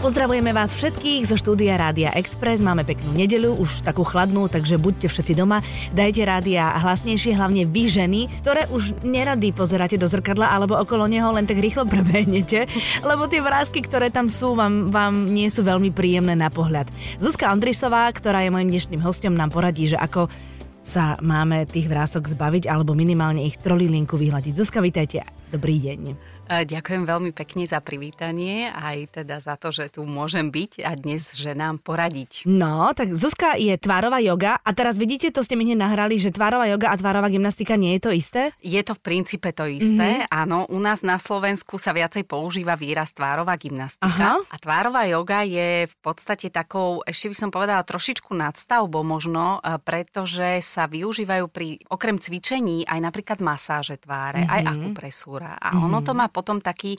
Pozdravujeme vás všetkých zo štúdia Rádia Express. Máme peknú nedelu, už takú chladnú, takže buďte všetci doma. Dajte rádia hlasnejšie, hlavne vy ženy, ktoré už nerady pozeráte do zrkadla alebo okolo neho len tak rýchlo prebehnete, lebo tie vrázky, ktoré tam sú, vám, vám nie sú veľmi príjemné na pohľad. Zuzka Andrisová, ktorá je mojim dnešným hostom, nám poradí, že ako sa máme tých vrások zbaviť alebo minimálne ich trolilinku vyhľadiť. Zuzka, vítajte. Dobrý deň. Ďakujem veľmi pekne za privítanie, aj teda za to, že tu môžem byť a dnes, že nám poradiť. No, tak Zuzka je tvárová yoga a teraz vidíte, to ste mi hneď nahrali, že tvárová yoga a tvárová gymnastika nie je to isté? Je to v princípe to isté, mm-hmm. áno. U nás na Slovensku sa viacej používa výraz tvárová gymnastika Aha. a tvárová yoga je v podstate takou, ešte by som povedala, trošičku nadstavbou možno, pretože sa využívajú pri, okrem cvičení aj napríklad masáže tváre, mm-hmm. aj akupresúra. A mm-hmm. ono to má potom taký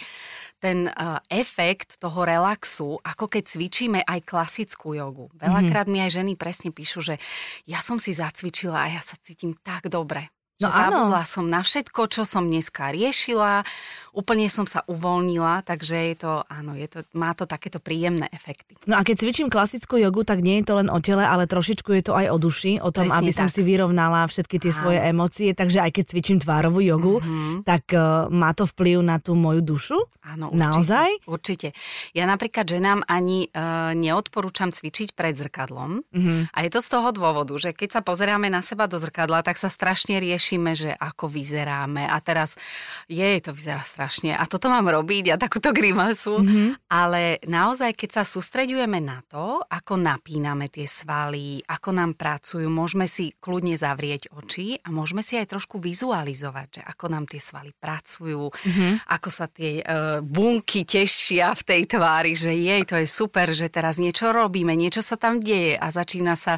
ten uh, efekt toho relaxu, ako keď cvičíme aj klasickú jogu. Veľakrát mm-hmm. mi aj ženy presne píšu, že ja som si zacvičila a ja sa cítim tak dobre. No že áno. zabudla som na všetko, čo som dneska riešila, úplne som sa uvoľnila, takže je to, áno, je to, má to takéto príjemné efekty. No a keď cvičím klasickú jogu, tak nie je to len o tele, ale trošičku je to aj o duši, o tom, Presne aby tak. som si vyrovnala všetky tie áno. svoje emócie, takže aj keď cvičím tvárovú jogu, mm-hmm. tak uh, má to vplyv na tú moju dušu? Áno, určite. Naozaj? Určite. Ja napríklad ženám ani uh, neodporúčam cvičiť pred zrkadlom mm-hmm. a je to z toho dôvodu, že keď sa pozeráme na seba do zrkadla, tak sa strašne rieši riešime, že ako vyzeráme a teraz je, to vyzerá strašne a toto mám robiť a takúto grimasu, mm-hmm. ale naozaj, keď sa sústreďujeme na to, ako napíname tie svaly, ako nám pracujú, môžeme si kľudne zavrieť oči a môžeme si aj trošku vizualizovať, že ako nám tie svaly pracujú, mm-hmm. ako sa tie uh, bunky tešia v tej tvári, že jej, to je super, že teraz niečo robíme, niečo sa tam deje a začína sa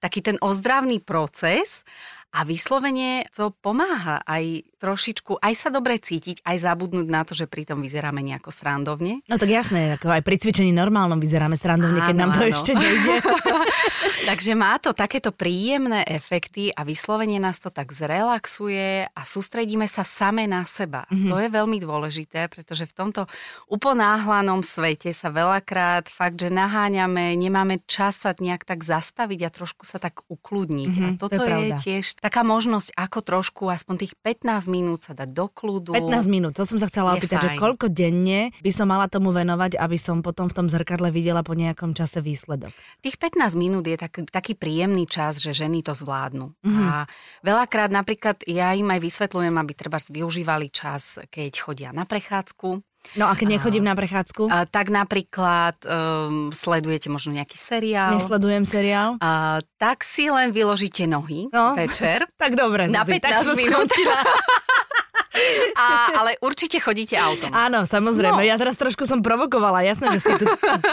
taký ten ozdravný proces a vyslovene to pomáha aj trošičku, aj sa dobre cítiť, aj zabudnúť na to, že pritom vyzeráme nejako srandovne. No tak jasné, ako aj pri cvičení normálnom vyzeráme srandovne, áno, keď nám to áno. ešte nejde. Takže má to takéto príjemné efekty a vyslovene nás to tak zrelaxuje a sústredíme sa same na seba. Mm-hmm. To je veľmi dôležité, pretože v tomto uponáhlanom svete sa veľakrát fakt, že naháňame, nemáme čas sa nejak tak zastaviť a trošku sa tak ukludniť. Mm-hmm, a toto to je, je tiež taká možnosť, ako trošku aspoň tých 15 minút sa dať do kľudu. 15 minút, to som sa chcela opýtať, že koľko denne by som mala tomu venovať, aby som potom v tom zrkadle videla po nejakom čase výsledok? Tých 15 minút je tak, taký príjemný čas, že ženy to zvládnu. Mm-hmm. A veľakrát napríklad ja im aj vysvetľujem, aby treba využívali čas, keď chodia na prechádzku, No a keď nechodím na prechádzku? A, tak napríklad um, sledujete možno nejaký seriál. Nesledujem seriál. A, tak si len vyložíte nohy no. večer. tak dobre. Na 15 minút. A, ale určite chodíte autom. Áno, samozrejme. No. Ja teraz trošku som provokovala. Jasné, že si tu,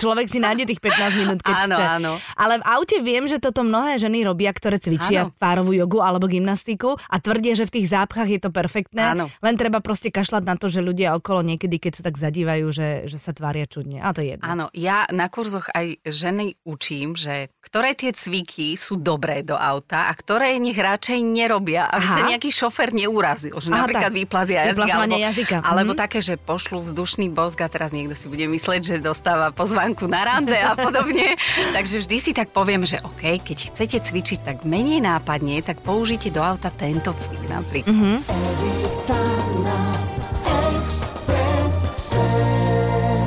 človek si nájde tých 15 minút, keď áno, chce. Áno. Ale v aute viem, že toto mnohé ženy robia, ktoré cvičia áno. párovú jogu alebo gymnastiku a tvrdia, že v tých zápchách je to perfektné. Áno. Len treba proste kašľať na to, že ľudia okolo niekedy, keď sa tak zadívajú, že, že sa tvária čudne. A to je jedno. Áno, ja na kurzoch aj ženy učím, že ktoré tie cviky sú dobré do auta a ktoré nech radšej nerobia, aby Aha. sa nejaký šofer neurazil. Že Aha, napríklad tak vyplazia jazyk. Alebo, jazyka. alebo mm-hmm. také, že pošlu vzdušný bosk a teraz niekto si bude mysleť, že dostáva pozvánku na rande a podobne. Takže vždy si tak poviem, že OK, keď chcete cvičiť tak menej nápadne, tak použite do auta tento cvik napríklad. Mm-hmm.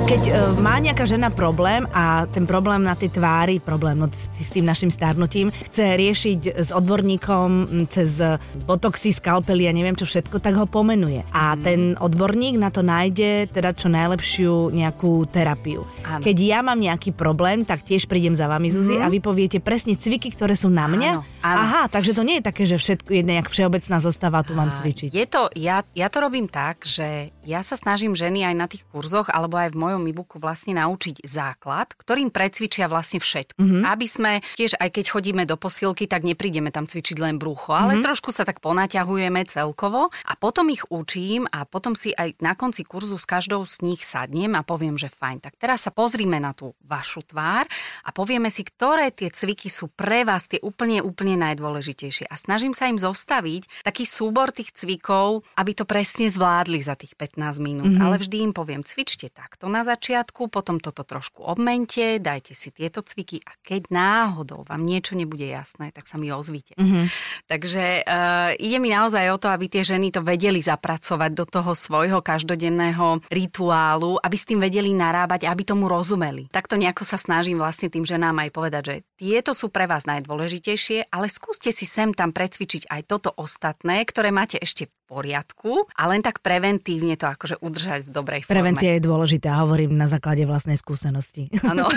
Keď uh, má nejaká žena problém a ten problém na tej tvári, problém no, s, s tým našim starnutím, chce riešiť s odborníkom cez botoxy, skalpely a neviem čo všetko, tak ho pomenuje. A mm. ten odborník na to nájde teda čo najlepšiu nejakú terapiu. Áno. Keď ja mám nejaký problém, tak tiež prídem za vami, Zuzi, mm. a vy poviete presne cviky, ktoré sú na mňa. Áno, áno. Aha, takže to nie je také, že všetko je nejak všeobecná zostava, tu mám cvičiť. Je to, ja, ja to robím tak, že ja sa snažím ženy aj na tých kurzoch alebo aj v mojom e-booku vlastne naučiť základ, ktorým precvičia vlastne všetko. Mm-hmm. Aby sme tiež, aj keď chodíme do posilky, tak neprídeme tam cvičiť len brucho, ale mm-hmm. trošku sa tak ponaťahujeme celkovo a potom ich učím a potom si aj na konci kurzu s každou z nich sadnem a poviem, že fajn. Tak teraz sa pozrime na tú vašu tvár a povieme si, ktoré tie cviky sú pre vás tie úplne, úplne najdôležitejšie. A snažím sa im zostaviť taký súbor tých cvikov, aby to presne zvládli za tých 15 15 minút, mm-hmm. ale vždy im poviem, cvičte takto na začiatku, potom toto trošku obmente, dajte si tieto cviky a keď náhodou vám niečo nebude jasné, tak sa mi ozvite. Mm-hmm. Takže uh, ide mi naozaj o to, aby tie ženy to vedeli zapracovať do toho svojho každodenného rituálu, aby s tým vedeli narábať, aby tomu rozumeli. Takto nejako sa snažím vlastne tým ženám aj povedať, že tieto sú pre vás najdôležitejšie, ale skúste si sem tam precvičiť aj toto ostatné, ktoré máte ešte v poriadku a len tak preventívne to akože udržať v dobrej forme. Prevencia je dôležitá, hovorím na základe vlastnej skúsenosti. Áno.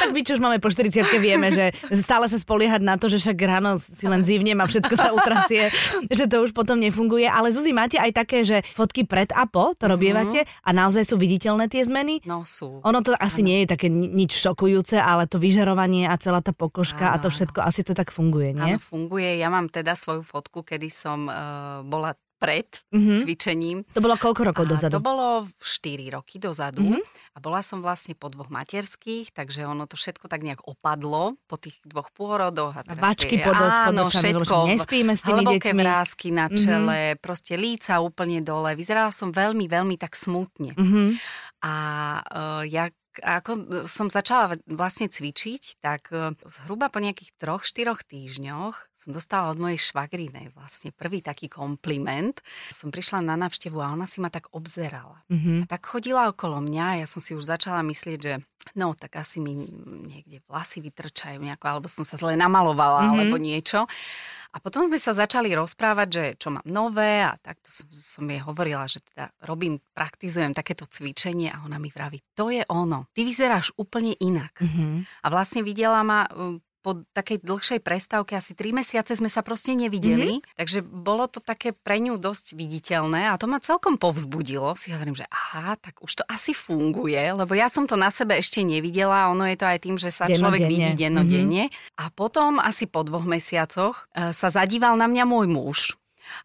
tak my, čo už máme po 40 vieme, že stále sa spoliehať na to, že však ráno si len zívnem a všetko sa utrasie, že to už potom nefunguje. Ale Zuzi, máte aj také, že fotky pred a po, to mhm. robievate mm-hmm. a naozaj sú viditeľné tie zmeny? No sú. Ono to asi ano. nie je také nič šokujúce, ale to vyžarovanie a celá tá pokožka ano. a to všetko asi to tak funguje, nie? Áno, funguje. Ja mám teda svoju fotku, kedy som som uh, bola pred mm-hmm. cvičením. To bolo koľko rokov a dozadu? To bolo 4 roky dozadu mm-hmm. a bola som vlastne po dvoch materských, takže ono to všetko tak nejak opadlo po tých dvoch pôrodoch. A, a bačky pod, áno, pod všetko, nespíme s tými hlboké deťmi. vrázky na mhm. čele, mm-hmm. proste líca úplne dole. Vyzerala som veľmi, veľmi tak smutne. Mm-hmm. A uh, ja ako som začala vlastne cvičiť, tak e, zhruba po nejakých troch, štyroch týždňoch som dostala od mojej švagrinej vlastne prvý taký kompliment. Som prišla na návštevu a ona si ma tak obzerala. Mm-hmm. A tak chodila okolo mňa a ja som si už začala myslieť, že no tak asi mi niekde vlasy vytrčajú nejako, alebo som sa zle namalovala, mm-hmm. alebo niečo. A potom sme sa začali rozprávať, že čo mám nové a takto som, som jej hovorila, že teda robím, praktizujem takéto cvičenie a ona mi vraví, to je ono, ty vyzeráš úplne inak. Mm-hmm. A vlastne videla ma po takej dlhšej prestávke, asi 3 mesiace sme sa proste nevideli, mm-hmm. takže bolo to také pre ňu dosť viditeľné a to ma celkom povzbudilo. Si hovorím, že aha, tak už to asi funguje, lebo ja som to na sebe ešte nevidela, ono je to aj tým, že sa dennodenne. človek vidí dennodenne. Mm-hmm. A potom asi po dvoch mesiacoch e, sa zadíval na mňa môj muž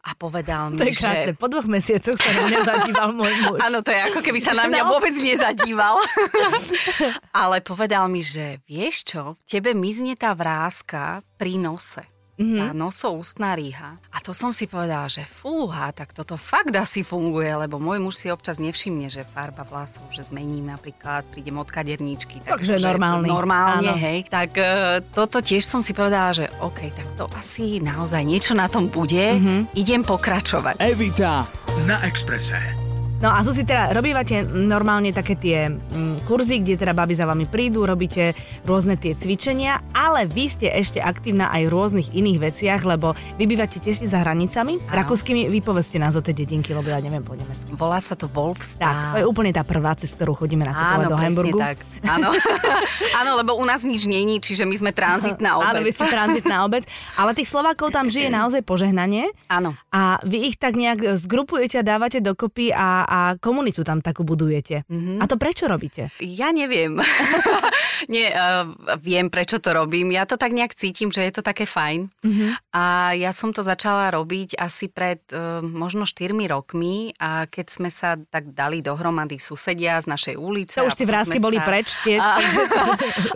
a povedal mi, to je krásne. že... Po dvoch mesiacoch sa na mňa zadíval môj muž. Áno, to je ako keby sa na mňa no. vôbec nezadíval. Ale povedal mi, že vieš čo, tebe mizne tá vrázka pri nose mm-hmm. tá nosoústna rýha. A to som si povedala, že fúha, tak toto fakt asi funguje, lebo môj muž si občas nevšimne, že farba vlasov, že zmením napríklad, prídem od kaderníčky. Tak, Takže normálne. Normálne, áno. hej. Tak uh, toto tiež som si povedala, že OK, tak to asi naozaj niečo na tom bude. Mm-hmm. Idem pokračovať. Evita na Exprese. No a Zuzi, teda robívate normálne také tie mm, kurzy, kde teda baby za vami prídu, robíte rôzne tie cvičenia, ale vy ste ešte aktívna aj v rôznych iných veciach, lebo vy bývate tesne za hranicami Áno. rakúskymi. Vypovedzte nás o tej dedinky, lebo ja neviem po nemecky. Volá sa to Wolfstad. Tak, to je úplne tá prvá, cez ktorú chodíme nakupovať do Hamburgu. tak. Áno. Áno, lebo u nás nič není, čiže my sme tranzitná obec. Áno, vy ste tranzitná obec, ale tých Slovákov tam žije naozaj požehnanie. Áno. A vy ich tak nejak zgrupujete a dávate dokopy a a komunitu tam takú budujete. Mm-hmm. A to prečo robíte? Ja neviem. Nie, uh, viem, prečo to robím. Ja to tak nejak cítim, že je to také fajn. Mm-hmm. A ja som to začala robiť asi pred uh, možno 4 rokmi a keď sme sa tak dali dohromady susedia z našej ulice. To už tie vrázky boli sa... preč tiež. A, takže...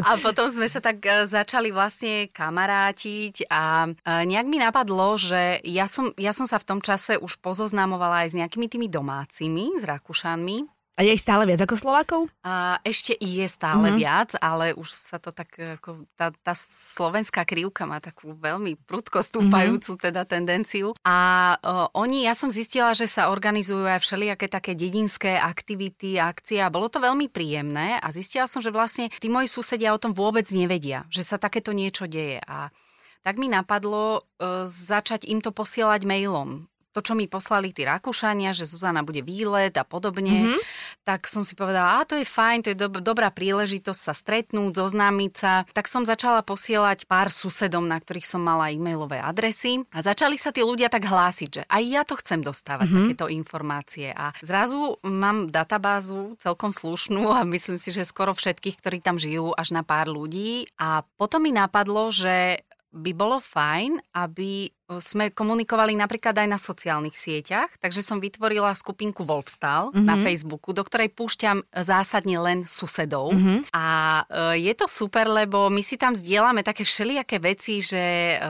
a potom sme sa tak uh, začali vlastne kamarátiť a nejak mi napadlo, že ja som, ja som sa v tom čase už pozoznamovala aj s nejakými tými domácimi Čechmi, s Rakúšanmi. A je ich stále viac ako Slovakov? A ešte je stále mm-hmm. viac, ale už sa to tak, ako tá, tá slovenská krivka má takú veľmi prudko stúpajúcu mm-hmm. teda tendenciu. A o, oni, ja som zistila, že sa organizujú aj všelijaké také dedinské aktivity, akcie a bolo to veľmi príjemné a zistila som, že vlastne tí moji susedia o tom vôbec nevedia, že sa takéto niečo deje. A tak mi napadlo e, začať im to posielať mailom to, čo mi poslali tí Rakúšania, že Zuzana bude výlet a podobne, mm-hmm. tak som si povedala, a to je fajn, to je do- dobrá príležitosť sa stretnúť, zoznámiť sa. Tak som začala posielať pár susedom, na ktorých som mala e-mailové adresy a začali sa tí ľudia tak hlásiť, že aj ja to chcem dostávať, mm-hmm. takéto informácie. A zrazu mám databázu celkom slušnú a myslím si, že skoro všetkých, ktorí tam žijú, až na pár ľudí. A potom mi napadlo, že by bolo fajn, aby sme komunikovali napríklad aj na sociálnych sieťach, takže som vytvorila skupinku Wolfstal mm-hmm. na Facebooku, do ktorej púšťam zásadne len susedov. Mm-hmm. A e, je to super, lebo my si tam zdieľame také všelijaké veci, že e,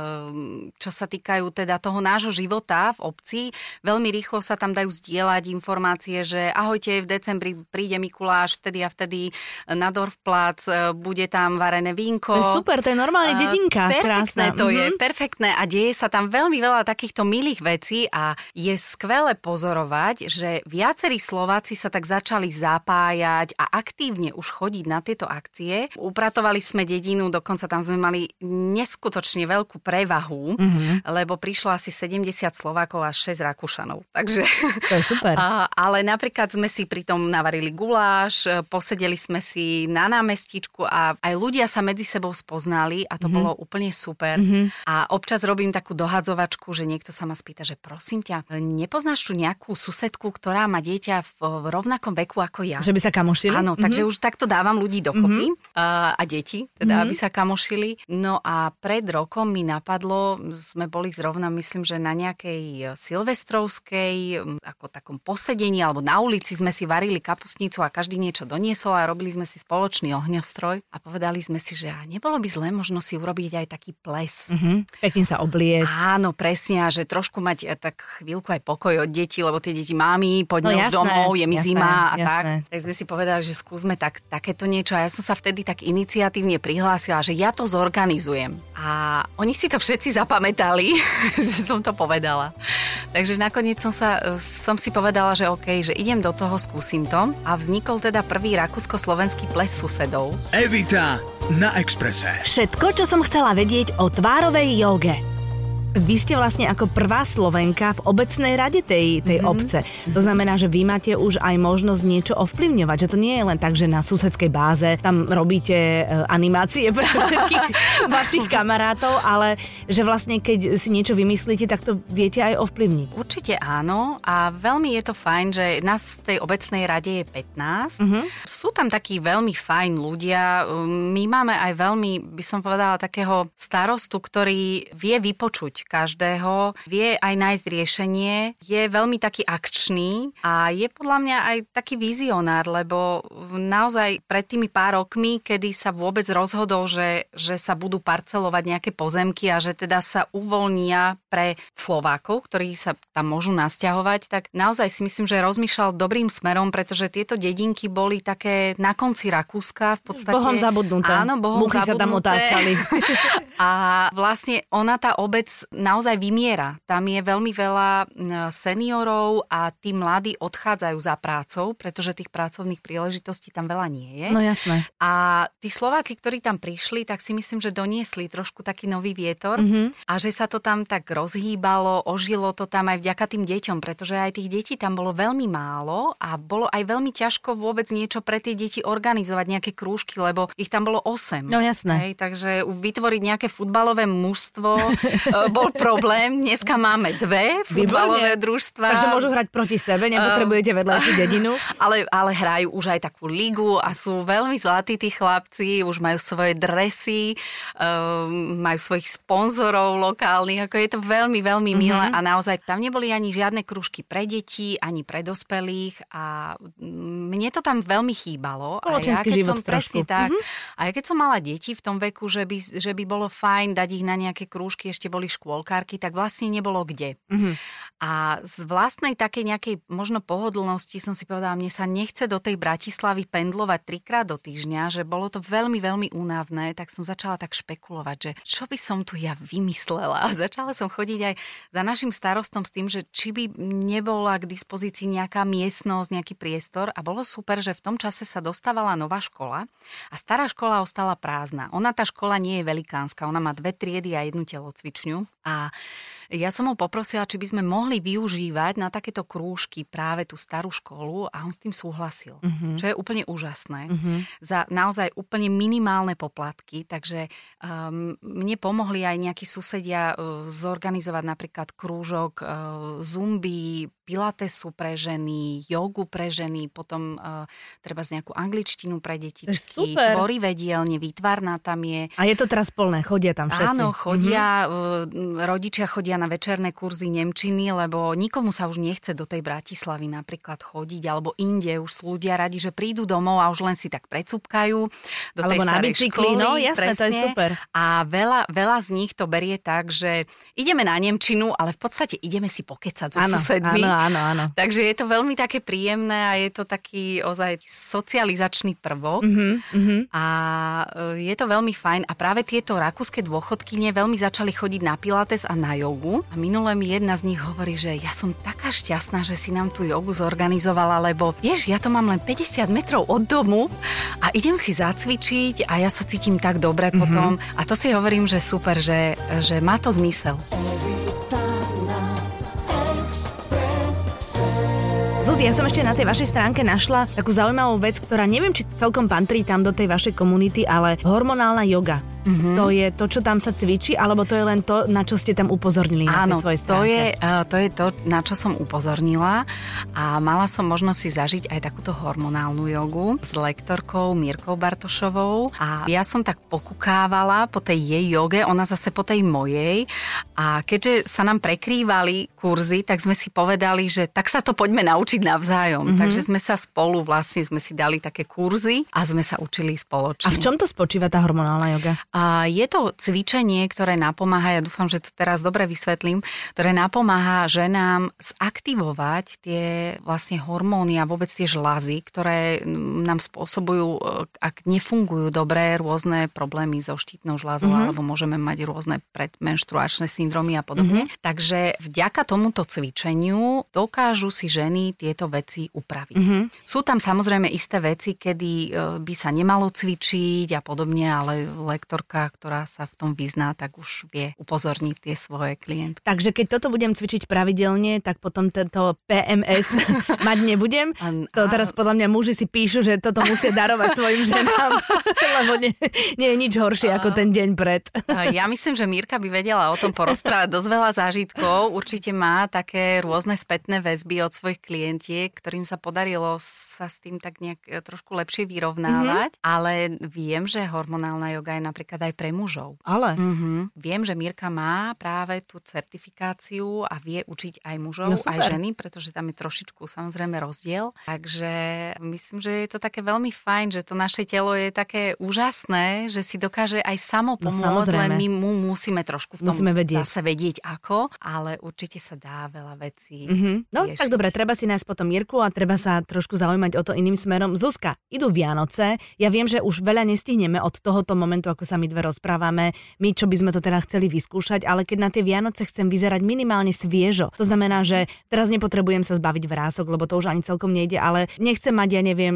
čo sa týkajú teda toho nášho života v obci, veľmi rýchlo sa tam dajú zdieľať informácie, že ahojte, v decembri príde Mikuláš, vtedy a vtedy na Dorfplac, e, bude tam varené vínko. Super, to je normálne dedinka. Perfektné krásna. to mm-hmm. je, perfektné a deje sa tam veľmi veľa takýchto milých vecí a je skvelé pozorovať, že viacerí Slováci sa tak začali zapájať a aktívne už chodiť na tieto akcie. Upratovali sme dedinu, dokonca tam sme mali neskutočne veľkú prevahu, mm-hmm. lebo prišlo asi 70 Slovákov a 6 Rakúšanov. Takže, to je super. A, ale napríklad sme si pri tom navarili guláš, posedeli sme si na námestičku a aj ľudia sa medzi sebou spoznali a to mm-hmm. bolo úplne super. Mm-hmm. A občas robím takú dohadzovačku, že niekto sa ma spýta, že prosím ťa, nepoznáš tu nejakú susedku, ktorá má dieťa v, v rovnakom veku ako ja? Že by sa kamošili? Áno, mm-hmm. takže už takto dávam ľudí dokopy mm-hmm. a, a deti, teda mm-hmm. aby sa kamošili. No a pred rokom mi napadlo, sme boli zrovna, myslím, že na nejakej silvestrovskej, ako takom posedení, alebo na ulici sme si varili kapusnicu a každý niečo doniesol a robili sme si spoločný ohňostroj a povedali sme si, že nebolo by zlé možno si urobiť aj taký ples. Mm-hmm. Pekne sa obliec. Áno, presne, a že trošku mať eh, tak chvíľku aj pokoj od detí, lebo tie deti mámi, poďme no, už domov, je mi jasné, zima a jasné. tak. Tak sme si povedali, že skúsme tak, takéto niečo a ja som sa vtedy tak iniciatívne prihlásila, že ja to zorganizujem. A oni si to všetci zapamätali, že som to povedala. Takže nakoniec som, sa, eh, som si povedala, že OK, že idem do toho, skúsim to. A vznikol teda prvý rakúsko-slovenský ples susedov. Evita na Exprese. Všetko, čo som chcela vedieť o tvárovej joge. Vy ste vlastne ako prvá Slovenka v obecnej rade tej, tej mm-hmm. obce. To znamená, že vy máte už aj možnosť niečo ovplyvňovať, že to nie je len tak, že na susedskej báze tam robíte e, animácie pre všetkých vašich kamarátov, ale že vlastne keď si niečo vymyslíte, tak to viete aj ovplyvniť. Určite áno a veľmi je to fajn, že nás v tej obecnej rade je 15. Mm-hmm. Sú tam takí veľmi fajn ľudia. My máme aj veľmi, by som povedala, takého starostu, ktorý vie vypočuť každého, vie aj nájsť riešenie, je veľmi taký akčný a je podľa mňa aj taký vizionár, lebo naozaj pred tými pár rokmi, kedy sa vôbec rozhodol, že, že sa budú parcelovať nejaké pozemky a že teda sa uvoľnia pre Slovákov, ktorí sa tam môžu nasťahovať, tak naozaj si myslím, že rozmýšľal dobrým smerom, pretože tieto dedinky boli také na konci Rakúska v podstate. Bohom zabudnuté. Áno, bohom Muchy zabudnuté. sa tam otáčali. a vlastne ona, tá obec naozaj vymiera. Tam je veľmi veľa seniorov a tí mladí odchádzajú za prácou, pretože tých pracovných príležitostí tam veľa nie je. No jasné. A tí Slováci, ktorí tam prišli, tak si myslím, že doniesli trošku taký nový vietor mm-hmm. a že sa to tam tak rozhýbalo, ožilo to tam aj vďaka tým deťom, pretože aj tých detí tam bolo veľmi málo a bolo aj veľmi ťažko vôbec niečo pre tie deti organizovať, nejaké krúžky, lebo ich tam bolo 8. No jasné. Hej, takže vytvoriť nejaké futbalové mužstvo bol problém. Dneska máme dve futbalové družstva. Takže môžu hrať proti sebe, nepotrebujete vedľajšiu dedinu. Ale, ale hrajú už aj takú ligu a sú veľmi zlatí tí chlapci, už majú svoje dresy, um, majú svojich sponzorov lokálnych, ako je to veľmi, veľmi milé mm-hmm. a naozaj tam neboli ani žiadne kružky pre deti, ani pre dospelých a mne to tam veľmi chýbalo. A ja, keď som, presne tak, mm-hmm. a ja keď som mala deti v tom veku, že by, že by bolo fajn dať ich na nejaké krúžky, ešte boli škôlkárky, tak vlastne nebolo kde. Mm-hmm. A z vlastnej takej nejakej možno pohodlnosti som si povedala, mne sa nechce do tej Bratislavy pendlovať trikrát do týždňa, že bolo to veľmi, veľmi únavné, tak som začala tak špekulovať, že čo by som tu ja vymyslela. A začala som chodiť aj za našim starostom s tým, že či by nebola k dispozícii nejaká miestnosť, nejaký priestor a bolo super, že v tom čase sa dostávala nová škola a stará škola ostala prázdna. Ona tá škola nie je velikánska, ona má dve triedy a jednu telocvičňu a ja som ho poprosila, či by sme mohli využívať na takéto krúžky práve tú starú školu a on s tým súhlasil. Uh-huh. Čo je úplne úžasné. Uh-huh. Za naozaj úplne minimálne poplatky, takže um, mne pomohli aj nejakí susedia uh, zorganizovať napríklad krúžok uh, zumby, pilatesu pre ženy, jogu pre ženy, potom uh, treba z nejakú angličtinu pre detičky, tvorivé dielne, výtvarná tam je. A je to teraz plné, chodia tam všetci. Áno, chodia, mm-hmm. rodičia chodia na večerné kurzy Nemčiny, lebo nikomu sa už nechce do tej Bratislavy napríklad chodiť, alebo inde už sú ľudia radi, že prídu domov a už len si tak predsúpkajú do alebo tej na bicykli, školy, no jasné, presne. to je super. A veľa, veľa z nich to berie tak, že ideme na Nemčinu, ale v podstate ideme si pokecať so áno, susedmi. Áno, áno, áno. Takže je to veľmi také príjemné a je to taký ozaj socializačný prvok. Uh-huh, A e, je to veľmi fajn. A práve tieto rakúske dôchodkyne veľmi začali chodiť na pilates a na jogu. A minule mi jedna z nich hovorí, že ja som taká šťastná, že si nám tú jogu zorganizovala, lebo vieš, ja to mám len 50 metrov od domu a idem si zacvičiť a ja sa cítim tak dobre mm-hmm. potom. A to si hovorím, že super, že, že má to zmysel. Zuzi, ja som ešte na tej vašej stránke našla takú zaujímavú vec, ktorá neviem, či celkom patrí tam do tej vašej komunity, ale hormonálna yoga. Mm-hmm. To je to, čo tam sa cvičí, alebo to je len to, na čo ste tam upozornili Áno, na tej svojej to stránke? je, uh, to je to, na čo som upozornila a mala som možnosť si zažiť aj takúto hormonálnu jogu s lektorkou Mirkou Bartošovou a ja som tak pokukávala po tej jej joge, ona zase po tej mojej a keďže sa nám prekrývali kurzy, tak sme si povedali, že tak sa to poďme naučiť navzájom. Mm-hmm. Takže sme sa spolu vlastne, sme si dali také kurzy a sme sa učili spoločne. A v čom to spočíva tá hormonálna joga? A je to cvičenie, ktoré napomáha, ja dúfam, že to teraz dobre vysvetlím, ktoré napomáha ženám zaktivovať tie vlastne hormóny a vôbec tie žlazy, ktoré nám spôsobujú, ak nefungujú dobre, rôzne problémy so štítnou žľazou, mm-hmm. alebo môžeme mať rôzne predmenštruačné syndromy a podobne. Mm-hmm. Takže vďaka tomuto cvičeniu dokážu si ženy tieto veci upraviť. Mm-hmm. Sú tam samozrejme isté veci, kedy by sa nemalo cvičiť a podobne, ale lektor lektorka, ktorá sa v tom vyzná, tak už vie upozorniť tie svoje klientky. Takže keď toto budem cvičiť pravidelne, tak potom tento PMS mať nebudem. To teraz podľa mňa muži si píšu, že toto musia darovať svojim ženám, lebo nie, nie je nič horšie ako ten deň pred. Ja myslím, že Mírka by vedela o tom porozprávať dosť veľa zážitkov. Určite má také rôzne spätné väzby od svojich klientiek, ktorým sa podarilo sa s tým tak nejak e, trošku lepšie vyrovnávať, mm-hmm. ale viem, že hormonálna joga je napríklad aj pre mužov. Ale? Mm-hmm. Viem, že Mirka má práve tú certifikáciu a vie učiť aj mužov, no, aj ženy, pretože tam je trošičku samozrejme rozdiel. Takže myslím, že je to také veľmi fajn, že to naše telo je také úžasné, že si dokáže aj samo no, pomôcť, no, len my mu musíme trošku v tom musíme vedieť. zase vedieť ako, ale určite sa dá veľa vecí. Mm-hmm. No riešiť. tak dobre, treba si nájsť potom Mirku a treba sa trošku zaujímať zaujímať o to iným smerom. Zuzka, idú Vianoce, ja viem, že už veľa nestihneme od tohoto momentu, ako sa my dve rozprávame, my, čo by sme to teda chceli vyskúšať, ale keď na tie Vianoce chcem vyzerať minimálne sviežo, to znamená, že teraz nepotrebujem sa zbaviť vrások, lebo to už ani celkom nejde, ale nechcem mať, ja neviem,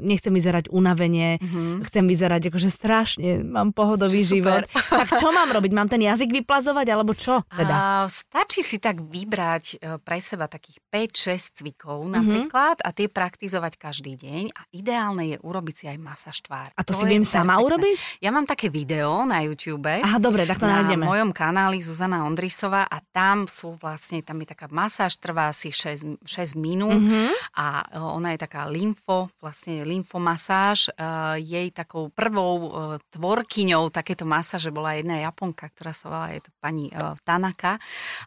nechcem vyzerať unavene, mm-hmm. chcem vyzerať akože strašne, mám pohodový Super. život. Tak čo mám robiť? Mám ten jazyk vyplazovať, alebo čo? Teda? A, stačí si tak vybrať e, pre seba takých 5-6 cvikov napríklad mm-hmm. a tie praktizovať praktizovať každý deň a ideálne je urobiť si aj masáž tvár. A to, to si viem perfektné. sama urobiť? Ja mám také video na YouTube. Aha, dobre, tak to na nájdeme. Na mojom kanáli Zuzana Ondrisová a tam sú vlastne, tam je taká masáž, trvá asi 6, 6 minút mm-hmm. a e, ona je taká lymfo, vlastne lymfomasáž. Uh, jej takou prvou uh, tvorkyňou takéto masáže bola jedna Japonka, ktorá sa volá, je to pani Tanaka.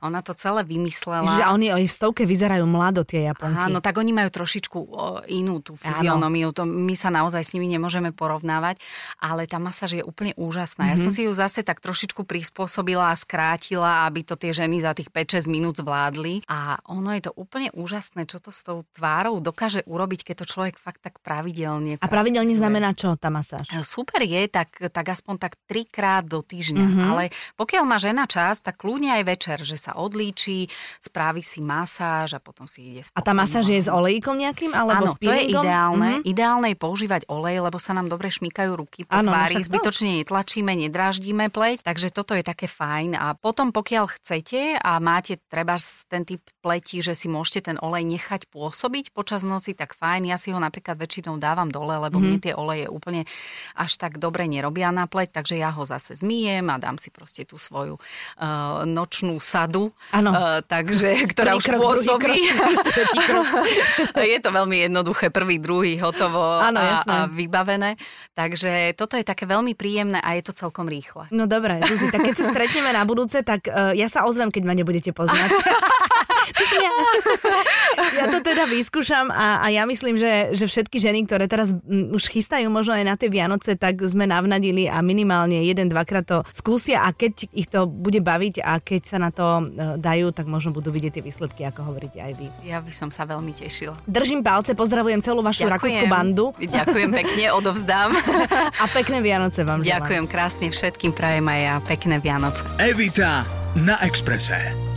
Ona to celé vymyslela. Že oni v stovke vyzerajú mlado tie Japonky. Áno, tak oni majú trošičku inú tú fyzionómiu. To my sa naozaj s nimi nemôžeme porovnávať, ale tá masáž je úplne úžasná. Mm-hmm. Ja som mhm. si ju zase tak trošičku prispôsobila a skrátila, aby to tie ženy za tých 5-6 minút zvládli. A ono je to úplne úžasné, čo to s tou tvárou dokáže urobiť, keď to človek fakt tak pravidelne. A pravidelne znamená čo tá masáž? Super je, tak, tak aspoň tak trikrát do týždňa. Mm-hmm. Ale pokiaľ má žena čas, tak kľudne aj večer, že sa odlíči, spraví si masáž a potom si ide. A tá masáž je s olejkom nejakým? Alebo Áno, to je ideálne. Mm-hmm. Ideálne je používať olej, lebo sa nám dobre šmýkajú ruky po ano, tvári. Zbytočne netlačíme, nedráždíme pleť, takže toto je také fajn. A potom, pokiaľ chcete a máte treba ten typ pleti, že si môžete ten olej nechať pôsobiť počas noci, tak fajn. Ja si ho napríklad väčšinou dávam dole, lebo mm. mne tie oleje úplne až tak dobre nerobia na pleť, takže ja ho zase zmijem a dám si proste tú svoju uh, nočnú sadu, uh, takže, ktorá už krok, pôsobí. Krok, je to veľmi jednoduché, prvý, druhý, hotovo ano, a, a vybavené. Takže toto je také veľmi príjemné a je to celkom rýchle. No dobré, Zuzi, tak keď sa stretneme na budúce, tak uh, ja sa ozvem, keď ma nebudete poznať. ja, ja to teda vyskúšam a, a ja myslím, že, že všetky ženy, ktoré teraz m, už chystajú možno aj na tie Vianoce, tak sme navnadili a minimálne jeden, dvakrát to skúsia a keď ich to bude baviť a keď sa na to e, dajú, tak možno budú vidieť tie výsledky, ako hovoríte aj vy. Ja by som sa veľmi tešila. Držím palce, pozdravujem celú vašu Ďakujem. rakúsku bandu. Ďakujem pekne, odovzdám. a pekné Vianoce vám Ďakujem želám. krásne všetkým, prajem aj ja pekné Vianoce. Evita na Exprese.